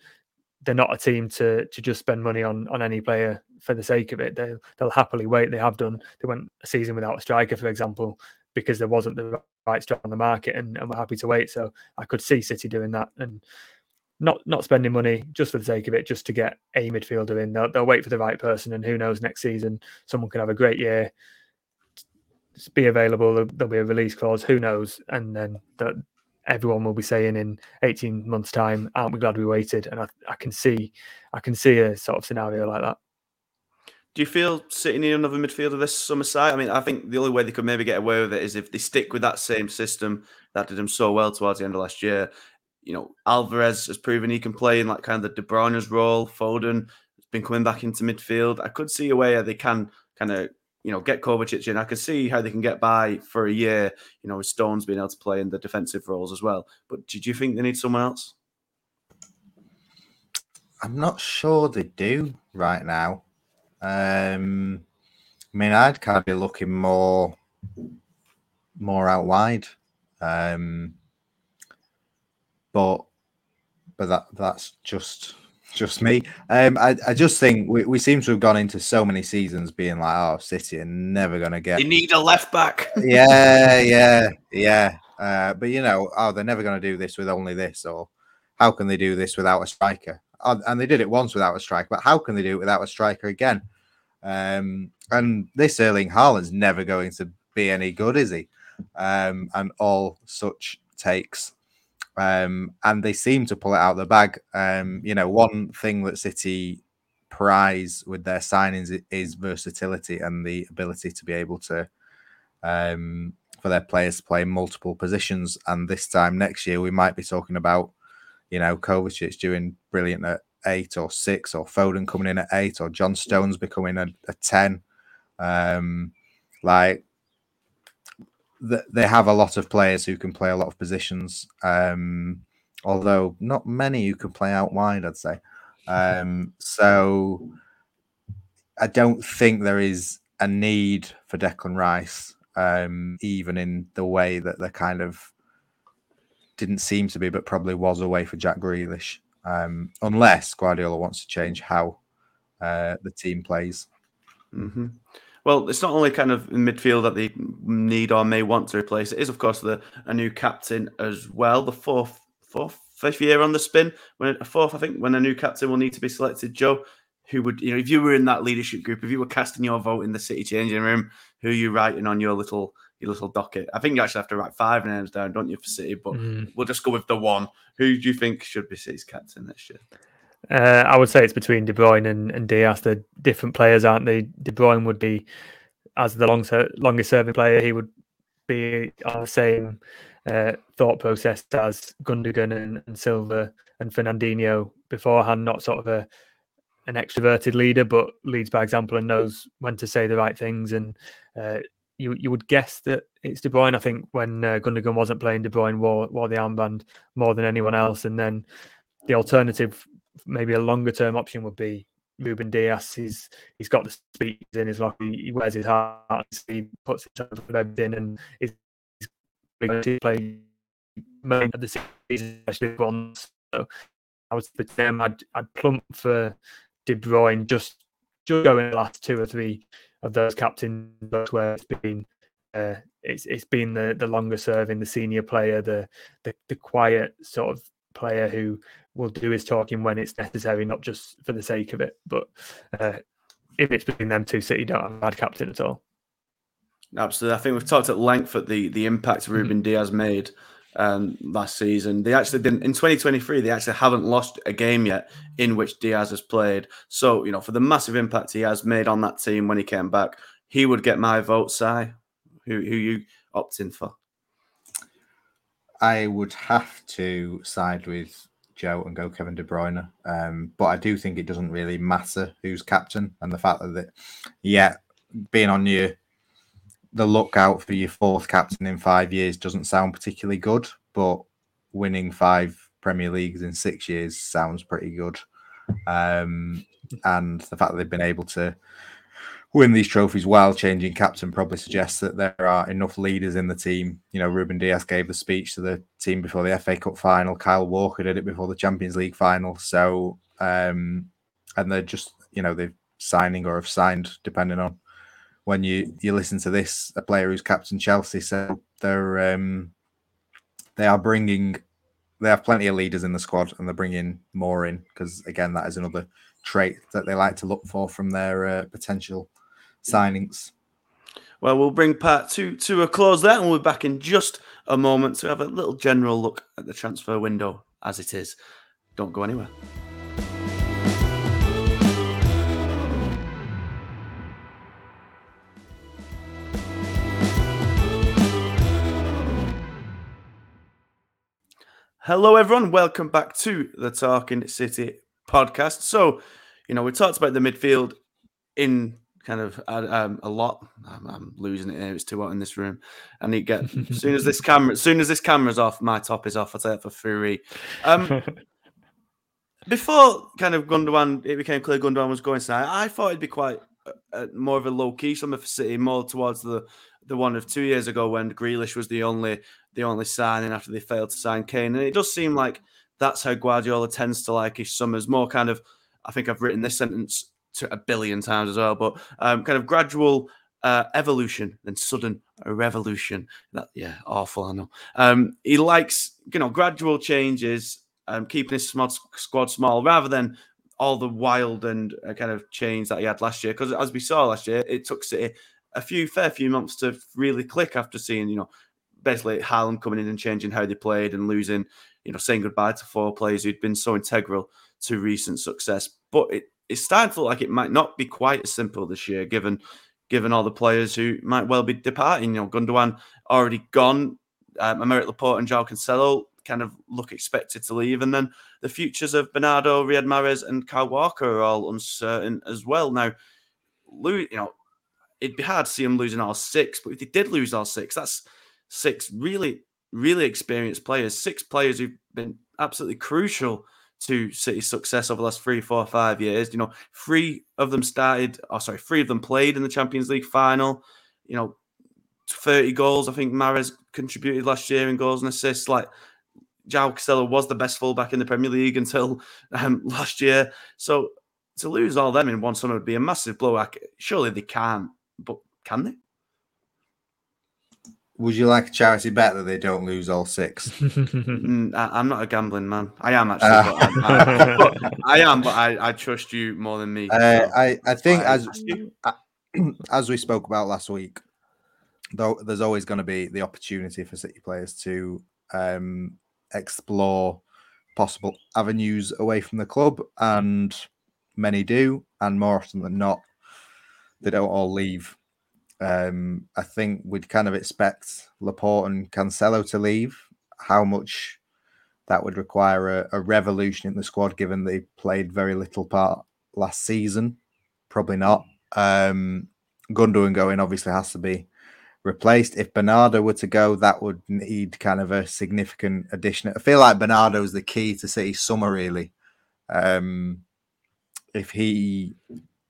they're not a team to to just spend money on on any player for the sake of it. They they'll happily wait. They have done. They went a season without a striker, for example, because there wasn't the right striker on the market, and, and we're happy to wait. So I could see City doing that, and not not spending money just for the sake of it, just to get a midfielder in. They'll, they'll wait for the right person, and who knows, next season someone can have a great year, be available. There'll be a release clause. Who knows? And then the, everyone will be saying in 18 months' time, "Aren't we glad we waited?" And I, I can see, I can see a sort of scenario like that. Do you feel sitting in another midfielder this summer side? I mean, I think the only way they could maybe get away with it is if they stick with that same system that did them so well towards the end of last year you know, Alvarez has proven he can play in like kind of the De Bruyne's role. Foden has been coming back into midfield. I could see a way they can kind of, you know, get Kovacic in. I could see how they can get by for a year, you know, with Stones being able to play in the defensive roles as well. But did you think they need someone else? I'm not sure they do right now. Um, I mean, I'd kind of be looking more, more out wide. Um, but but that that's just just me. Um, I, I just think we, we seem to have gone into so many seasons being like, oh, City are never going to get. You need a left back. (laughs) yeah, yeah, yeah. Uh, but you know, oh, they're never going to do this with only this, or how can they do this without a striker? and they did it once without a striker. But how can they do it without a striker again? Um, and this Erling Haaland's never going to be any good, is he? Um, and all such takes. Um, and they seem to pull it out of the bag. Um, you know, one thing that City prize with their signings is versatility and the ability to be able to um, for their players to play multiple positions. And this time next year, we might be talking about, you know, Kovacic doing brilliant at eight or six, or Foden coming in at eight, or John Stones becoming a, a 10. Um, they have a lot of players who can play a lot of positions, um, although not many who can play out wide, I'd say. Um, so I don't think there is a need for Declan Rice um, even in the way that they kind of didn't seem to be, but probably was a way for Jack Grealish, um, unless Guardiola wants to change how uh, the team plays. Mm-hmm. Well, it's not only kind of midfield that they need or may want to replace. It is, of course, the a new captain as well. The fourth, fourth, fifth year on the spin. When a fourth, I think, when a new captain will need to be selected. Joe, who would you know if you were in that leadership group, if you were casting your vote in the city changing room, who are you writing on your little your little docket? I think you actually have to write five names down, don't you, for City? But mm. we'll just go with the one. Who do you think should be City's captain this year? Uh, I would say it's between De Bruyne and, and Dias. They're different players, aren't they? De Bruyne would be, as the long longest serving player, he would be on the same uh, thought process as Gundogan and, and Silva and Fernandinho beforehand, not sort of a an extroverted leader, but leads by example and knows when to say the right things. And uh, you you would guess that it's De Bruyne. I think when uh, Gundogan wasn't playing, De Bruyne wore wore the armband more than anyone else. And then the alternative, maybe a longer term option, would be Ruben Dias. He's he's got the speed in his locker. He wears his heart. He puts it everything, and he's going to play most of the season, especially once. So I was for them. I'd I'd plump for De Bruyne just just going the last two or three of those captains where it's been uh, it's it's been the the longer serving, the senior player, the, the the quiet sort of player who will do his talking when it's necessary, not just for the sake of it. But uh, if it's between them two, City don't have a bad captain at all. Absolutely, I think we've talked at length at the the impact Ruben mm-hmm. Dias made um, last season. They actually didn't in 2023. They actually haven't lost a game yet in which Dias has played. So you know, for the massive impact he has made on that team when he came back, he would get my vote. Si, who who you opting for? I would have to side with Joe and go Kevin De Bruyne. Um, but I do think it doesn't really matter who's captain and the fact that, yeah, being on your the lookout for your fourth captain in five years doesn't sound particularly good, but winning five Premier Leagues in six years sounds pretty good. Um, and the fact that they've been able to win these trophies while changing captain probably suggests that there are enough leaders in the team. You know, Ruben Dias gave the speech to the team before the FA Cup final. Kyle Walker did it before the Champions League final. So, um, and they're just, you know, they're signing or have signed, depending on when you you listen to this, a player who's captain Chelsea. So they're um, they are bringing they have plenty of leaders in the squad, and they're bringing more in because again, that is another trait that they like to look for from their uh, potential signings. Well, we'll bring part two to a close there, and we'll be back in just a moment to have a little general look at the transfer window as it is. Don't go anywhere. Hello, everyone. Welcome back to the Talking City podcast. So, you know, we talked about the midfield in kind of uh, um, a lot. I'm, I'm, losing it here. It's too hot in this room. I need to get as (laughs) soon as this camera, as soon as this camera's off, my top is off. I'll take it for free. Um, (laughs) before kind of Gundogan, it became clear Gundogan was going to. I thought it'd be quite uh, more of a low key summer for City, more towards the the one of two years ago when Grealish was the only the only signing after they failed to sign Kane. And it does seem like that's how Guardiola tends to like his summers. More kind of, I think I've written this sentence to a billion times as well, but um, kind of gradual uh, evolution than sudden revolution. That yeah, awful. I know. Um, he likes you know gradual changes um, keeping his squad small rather than all the wild and uh, kind of change that he had last year. Because as we saw last year, it took City a few fair few months to really click after seeing you know basically Haaland coming in and changing how they played and losing, you know, saying goodbye to four players who'd been so integral to recent success. But it, it's starting to look like it might not be quite as simple this year, given given all the players who might well be departing. You know, Gundogan already gone, um, Laporte and João Cancelo kind of look expected to leave, and then the futures of Bernardo, Riyad Mahrez, and Kyle Walker are all uncertain as well. Now, you know, it'd be hard to see them losing all six, but if they did lose all six, that's six really, really experienced players, six players who've been absolutely crucial to City's success over the last three, four, five years. You know, three of them started, oh, sorry, three of them played in the Champions League final. You know, 30 goals. I think Mahrez contributed last year in goals and assists. Like, João Cancelo was the best fullback in the Premier League until um, (laughs) last year. So to lose all them in one summer would be a massive blow. Surely they can't, but can they? Would you like a charity bet that they don't lose all six? (laughs) Mm, I, am not a gambling man. I am actually. Uh, but I, but I, am, but I, I, trust you more than me. Uh, so I, I think as (clears throat) as we spoke about last week, though, there's always going to be the opportunity for City players to um, explore possible avenues away from the club, and many do, and more often than not, they don't all leave um, I think we'd kind of expect Laporte and Cancelo to leave. How much that would require a, a, revolution in the squad, given they played very little part last season? Probably not. Um, Gundogan going obviously has to be replaced. If Bernardo were to go, that would need kind of a significant addition. I feel like Bernardo is the key to City summer, really. Um, if he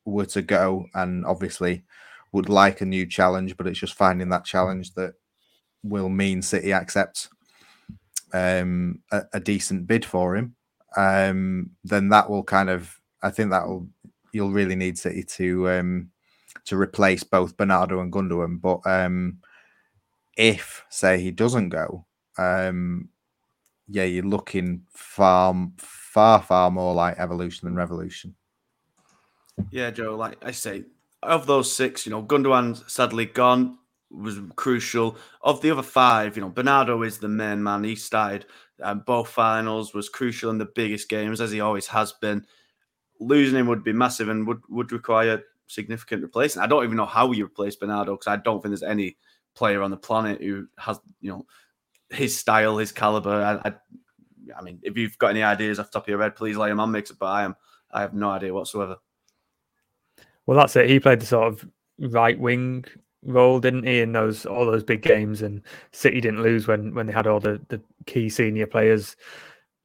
were to go, and obviously would like a new challenge, but it's just finding that challenge that will mean City accept um, a, a, decent bid for him. Um, then that will kind of, I think that will, you'll really need City to um, to replace both Bernardo and Gundogan. But um, if, say, he doesn't go, um, yeah, you're looking far, far, far more like evolution than revolution. Yeah, Joe. Like I say, of those six, you know, Gundogan sadly gone was crucial. Of the other five, you know, Bernardo is the main man. He started um, both finals, was crucial in the biggest games as he always has been. Losing him would be massive and would would require significant replacement. I don't even know how you replace Bernardo because I don't think there's any player on the planet who has you know his style, his caliber. I, I, I mean, if you've got any ideas off top of your head, please lay them on me. But I am, I have no idea whatsoever. Well, that's it. He played the sort of right wing role, didn't he, in those all those big games? And City didn't lose when when they had all the the key senior players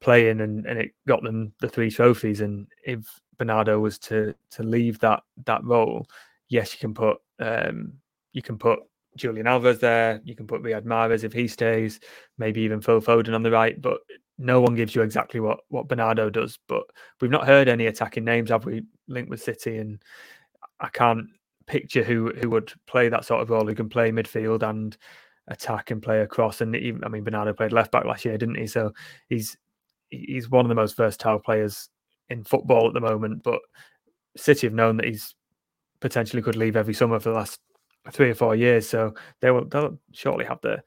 playing, and and it got them the three trophies. And if Bernardo was to to leave that that role, yes, you can put um you can put Julian Alvarez there. You can put Riyad Mahrez if he stays, maybe even Phil Foden on the right. But no one gives you exactly what what Bernardo does. But we've not heard any attacking names, have we? Linked with City and I can't picture who who would play that sort of role who can play midfield and attack and play across. And even, I mean, Bernardo played left back last year, didn't he? So he's he's one of the most versatile players in football at the moment. But City have known that he's potentially could leave every summer for the last three or four years. So they will they'll shortly have the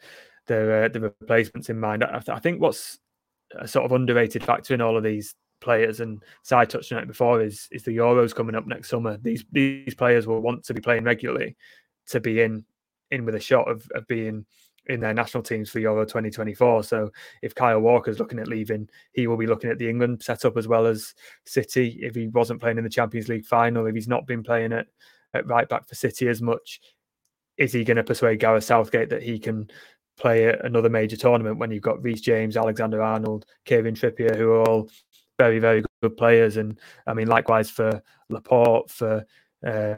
the uh, the replacements in mind. I, I think what's a sort of underrated factor in all of these players, and Si touched on it before, is is the Euros coming up next summer. These these players will want to be playing regularly to be in in with a shot of, of being in their national teams for Euro 2024. So if Kyle Walker's looking at leaving, he will be looking at the England setup as well as City. If he wasn't playing in the Champions League final, if he's not been playing at, at right back for City as much, is he going to persuade Gareth Southgate that he can play another major tournament when you've got Reece James, Alexander Arnold, Kevin Trippier, who are all very, very good players. And I mean, likewise for Laporte, for uh,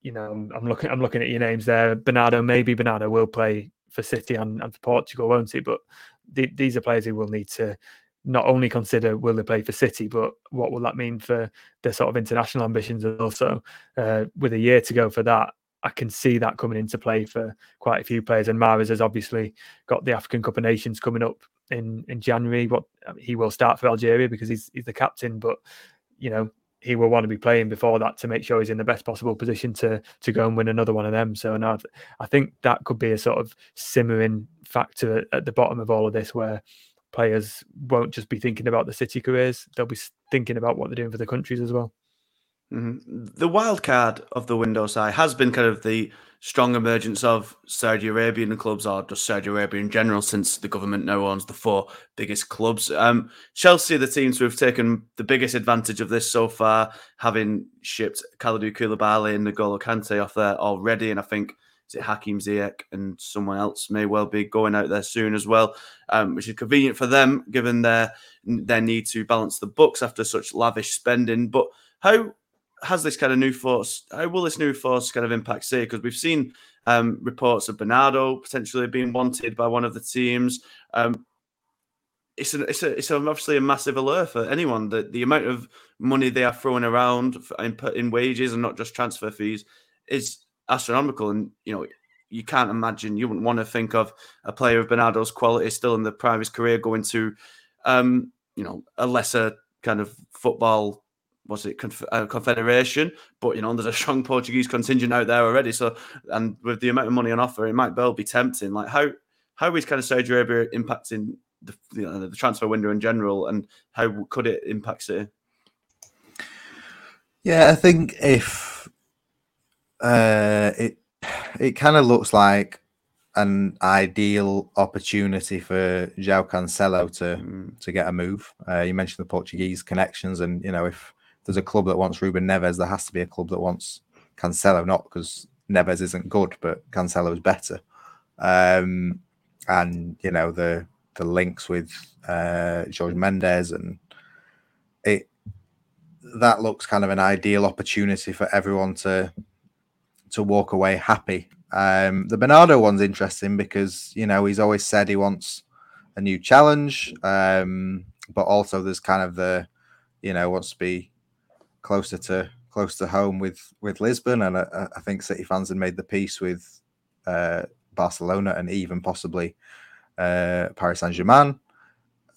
you know, I'm looking, I'm looking at your names there. Bernardo, maybe Bernardo will play for City and, and for Portugal, won't he? But th- these are players who will need to not only consider will they play for City, but what will that mean for their sort of international ambitions? And also, uh, with a year to go for that, I can see that coming into play for quite a few players. And Mahrez has obviously got the African Cup of Nations coming up in in January. What um, he will start for Algeria because he's he's the captain, but you know he will want to be playing before that to make sure he's in the best possible position to to go and win another one of them. So now I think that could be a sort of simmering factor at, at the bottom of all of this, where players won't just be thinking about the city careers; they'll be thinking about what they're doing for the countries as well. Mm-hmm. The wild card of the window side has been kind of the strong emergence of Saudi Arabian clubs or just Saudi Arabia in general since the government now owns the four biggest clubs. Um, Chelsea, the teams who have taken the biggest advantage of this so far, having shipped Kalidou Koulibaly and N'Golo Kante off there already, and I think is it Hakim Ziyech and someone else may well be going out there soon as well, um, which is convenient for them given their their need to balance the books after such lavish spending. But how has this kind of new force? How will this new force kind of impact City? Because we've seen um, reports of Bernardo potentially being wanted by one of the teams. Um, it's a, it's a, it's obviously a massive alert for anyone that the amount of money they are throwing around in, in wages and not just transfer fees is astronomical. And you know, you can't imagine you wouldn't want to think of a player of Bernardo's quality still in the prime of his career going to, um, you know, a lesser kind of football was it conf- uh, confederation but you know there's a strong (laughs) portuguese contingent out there already so and with the amount of money on offer it might well be tempting like how how is kind of saudi arabia impacting the, you know, the transfer window in general and how could it impact it yeah i think if uh it it kind of looks like an ideal opportunity for João Cancelo to mm. to get a move. Uh, you mentioned the Portuguese connections, and you know if there's a club that wants Ruben Neves, there has to be a club that wants Cancelo, not because Neves isn't good, but Cancelo is better. Um, and you know the the links with uh, Jorge Mendes and it that looks kind of an ideal opportunity for everyone to to walk away happy. Um, the Bernardo one's interesting because you know he's always said he wants a new challenge, um, but also there's kind of the you know wants to be closer to close to home with with Lisbon, and I, I think City fans had made the peace with uh, Barcelona and even possibly uh, Paris Saint Germain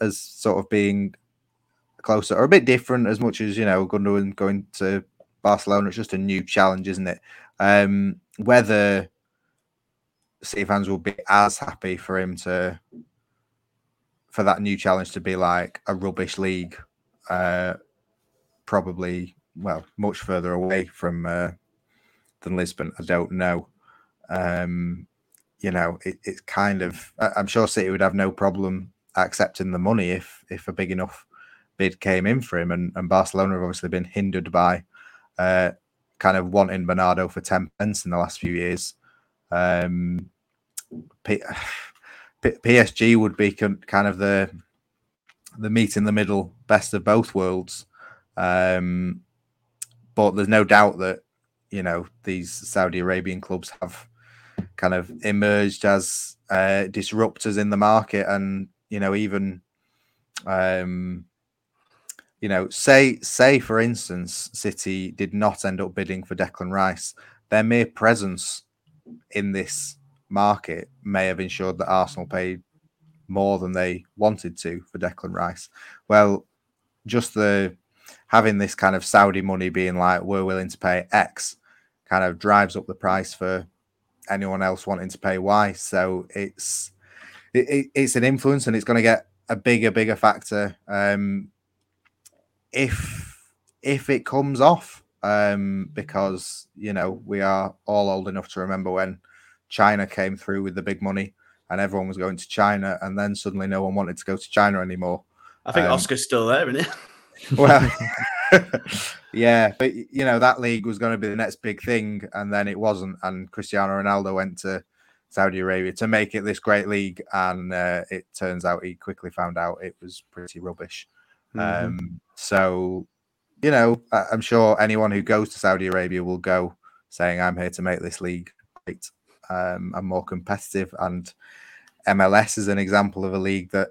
as sort of being closer or a bit different. As much as you know, Gundogan going to Barcelona, it's just a new challenge, isn't it? Um, whether City fans will be as happy for him to for that new challenge to be like a rubbish league uh, probably well much further away from uh, than Lisbon. I don't know. Um, you know, it, it's kind of. I'm sure City would have no problem accepting the money if if a big enough bid came in for him, and, and Barcelona have obviously been hindered by uh, kind of wanting Bernardo for ten pence in the last few years. Um, P- (sighs) PSG would be kind of the the meet in the middle, best of both worlds. Um, but there's no doubt that you know these Saudi Arabian clubs have kind of emerged as uh, disruptors in the market, and you know even um, you know say say for instance City did not end up bidding for Declan Rice, their mere presence in this market may have ensured that Arsenal paid more than they wanted to for Declan Rice. Well, just the having this kind of Saudi money being like we're willing to pay X kind of drives up the price for anyone else wanting to pay Y. So it's it, it's an influence and it's going to get a bigger bigger factor um, if if it comes off um, because you know we are all old enough to remember when China came through with the big money and everyone was going to China and then suddenly no one wanted to go to China anymore. I think um, Oscar's still there, isn't it? (laughs) (laughs) well, (laughs) yeah, but you know that league was going to be the next big thing, and then it wasn't. And Cristiano Ronaldo went to Saudi Arabia to make it this great league, and uh, it turns out he quickly found out it was pretty rubbish. Mm-hmm. Um, so, you know, I'm sure anyone who goes to Saudi Arabia will go saying, "I'm here to make this league great um, and more competitive." And MLS is an example of a league that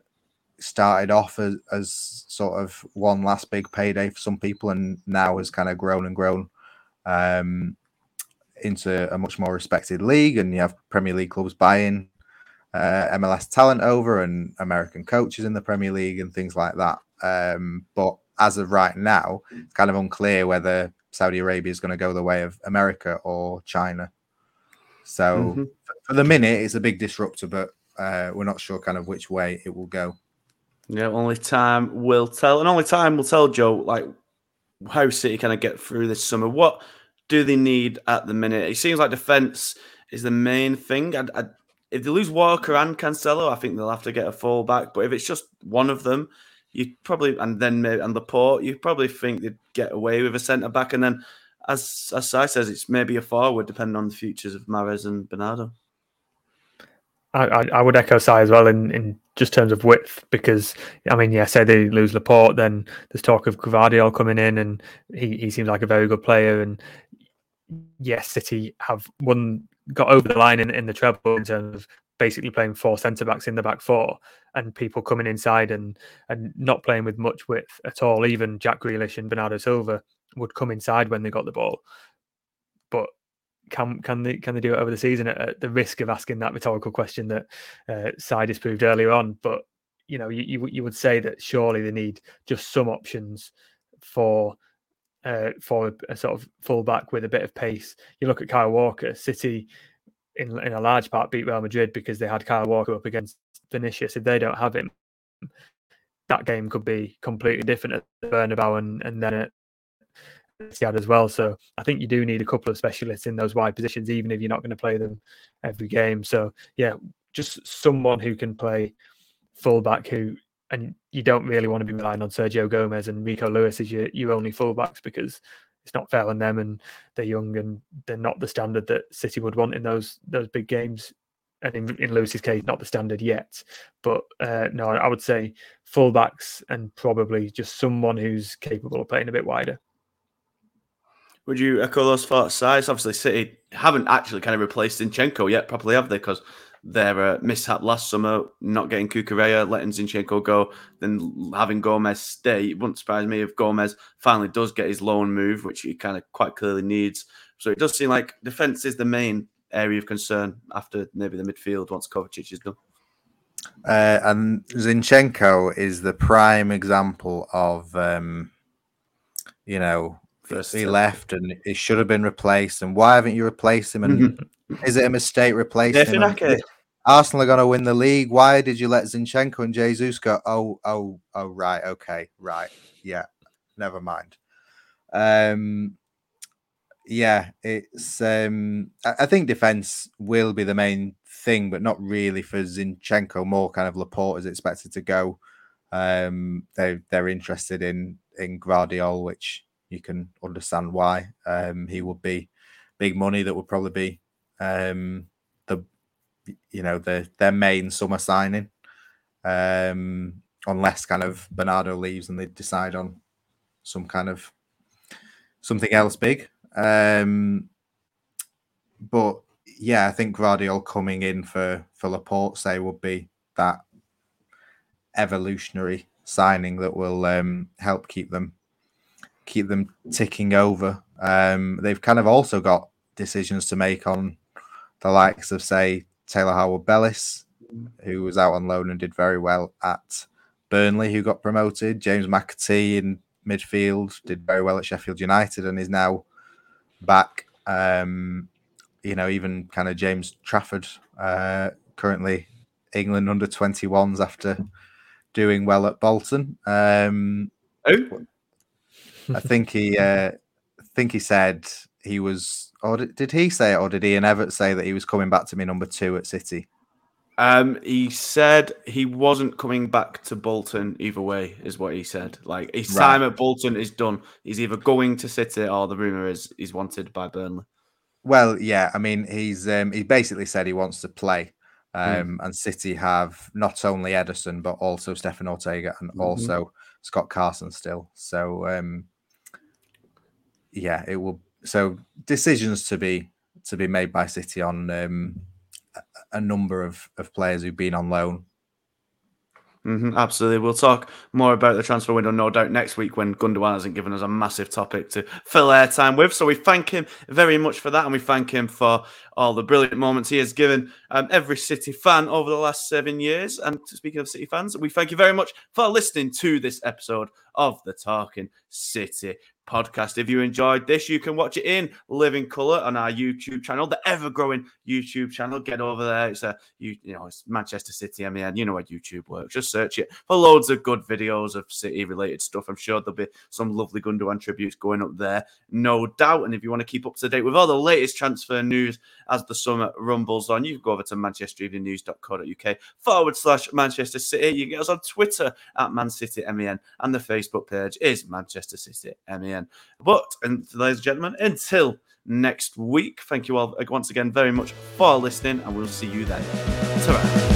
started off as, as sort of one last big payday for some people and now has kind of grown and grown um, into a much more respected league and you have Premier League clubs buying uh, MLS talent over and American coaches in the Premier League and things like that. Um, but as of right now, it's kind of unclear whether Saudi Arabia is going to go the way of America or China. So mm-hmm. for the minute, it's a big disruptor, but uh, we're not sure kind of which way it will go. Yeah, only time will tell, and only time will tell, Joe. Like how City kind of get through this summer. What do they need at the minute? It seems like defense is the main thing. I, I, if they lose Walker and Cancelo, I think they'll have to get a fullback. But if it's just one of them, you probably and then maybe and Laporte, you probably think they'd get away with a centre back, and then as as Si says, it's maybe a forward depending on the futures of Mahrez and Bernardo. I, I, would echo Si as well in, in just terms of width because I mean, yeah, say they lose Laporte, then there's talk of Gvardiol coming in, and he, he seems like a very good player. And yes, City have won, got over the line in, in the treble in terms of basically playing four centre backs in the back four, and people coming inside and and not playing with much width at all. Even Jack Grealish and Bernardo Silva would come inside when they got the ball, but can can they can they do it over the season at, at the risk of asking that rhetorical question that uh, Side disproved earlier on? But you know, you, you, you would say that surely they need just some options for uh, for a, sort of fullback with a bit of pace. You look at Kyle Walker, City in in a large part beat Real Madrid because they had Kyle Walker up against Vinicius. If they don't have him, that game could be completely different at Bernabeu and, and then at Etihad as well. So I think you do need a couple of specialists in those wide positions, even if you're not going to play them every game. So yeah, just someone who can play fullback who and you don't really want to be relying on Sergio Gomez and Rico Lewis as your, your only fullbacks because it's not fair on them and they're young and they're not the standard that City would want in those those big games. And in, in Lewis's case, not the standard yet. But uh, no, I would say fullbacks and probably just someone who's capable of playing a bit wider. Would you echo those thoughts, size? Obviously, City haven't actually kind of replaced Zinchenko yet properly, have they? Because their uh, mishap last summer, not getting Cucurella, letting Zinchenko go, then having Gomez stay. It wouldn't surprise me if Gomez finally does get his loan move, which he kind of quite clearly needs. So it does seem like defence is the main area of concern after maybe the midfield once Kovacic is done. Uh, and Zinchenko is the prime example of, um, you know, First he left and he should have been replaced. And why haven't you replaced him? And (laughs) is it a mistake replacing him? Arsenal are going to win the league. Why did you let Zinchenko and Jesus go? Oh, oh, oh, right, okay, right, yeah, never mind. Um, yeah, it's. Um, I, think defense will be the main thing, but not really for Zinchenko. More kind of Laporte is expected to go. Um, they they're interested in in Gvardiol, which you can understand why. Um, he would be big money that would probably be um, the you know the their main summer signing, um, unless kind of Bernardo leaves and they decide on some kind of something else big. Um, but yeah, I think Gvardiol coming in for for Laporte say would be that evolutionary signing that will um, help keep them keep them ticking over. Um, they've kind of also got decisions to make on the likes of, say, Taylor Harwood-Bellis, who was out on loan and did very well at Burnley, who got promoted. James McAtee in midfield did very well at Sheffield United and is now back. Um, you know, even kind of James Trafford, uh, currently England under 21s after doing well at Bolton. Um, oh. I think he, uh, I think he said he was. Or did, did he say it, or did Ian Evatt say that he was coming back to me number two at City? Um, he said he wasn't coming back to Bolton either way, is what he said. Like his right. time at Bolton is done. He's either going to City or the rumor is he's wanted by Burnley. Well, yeah, I mean he's um, he basically said he wants to play. Hmm. Um, mm. and City have not only Ederson but also Stefan Ortega and mm-hmm. also Scott Carson still. So um, yeah, it will. So decisions to be to be made by City on um, a number of, of players who've been on loan. Mm-hmm, absolutely. We'll talk more about the transfer window, no doubt, next week when Gundogan hasn't given us a massive topic to fill airtime with. So we thank him very much for that, and we thank him for all the brilliant moments he has given um, every City fan over the last seven years. And speaking of City fans, we thank you very much for listening to this episode of the Talking City podcast. If you enjoyed this, you can watch it in living color on our YouTube channel, the ever growing YouTube channel. Get over there. It's a you, you know, it's Manchester City MEN. You know how YouTube works. Just search it for loads of good videos of City related stuff. I'm sure there'll be some lovely Gundogan tributes going up there, no doubt. And if you want to keep up to date with all the latest transfer news as the summer rumbles on, you can go over to Manchester manchestereveningnews.co.uk forward slash Manchester City. You can get us on Twitter at Man City MEN and the Facebook page is Manchester City MEN. But, and ladies and gentlemen, until next week, thank you all once again very much for listening, and we'll see you then. ta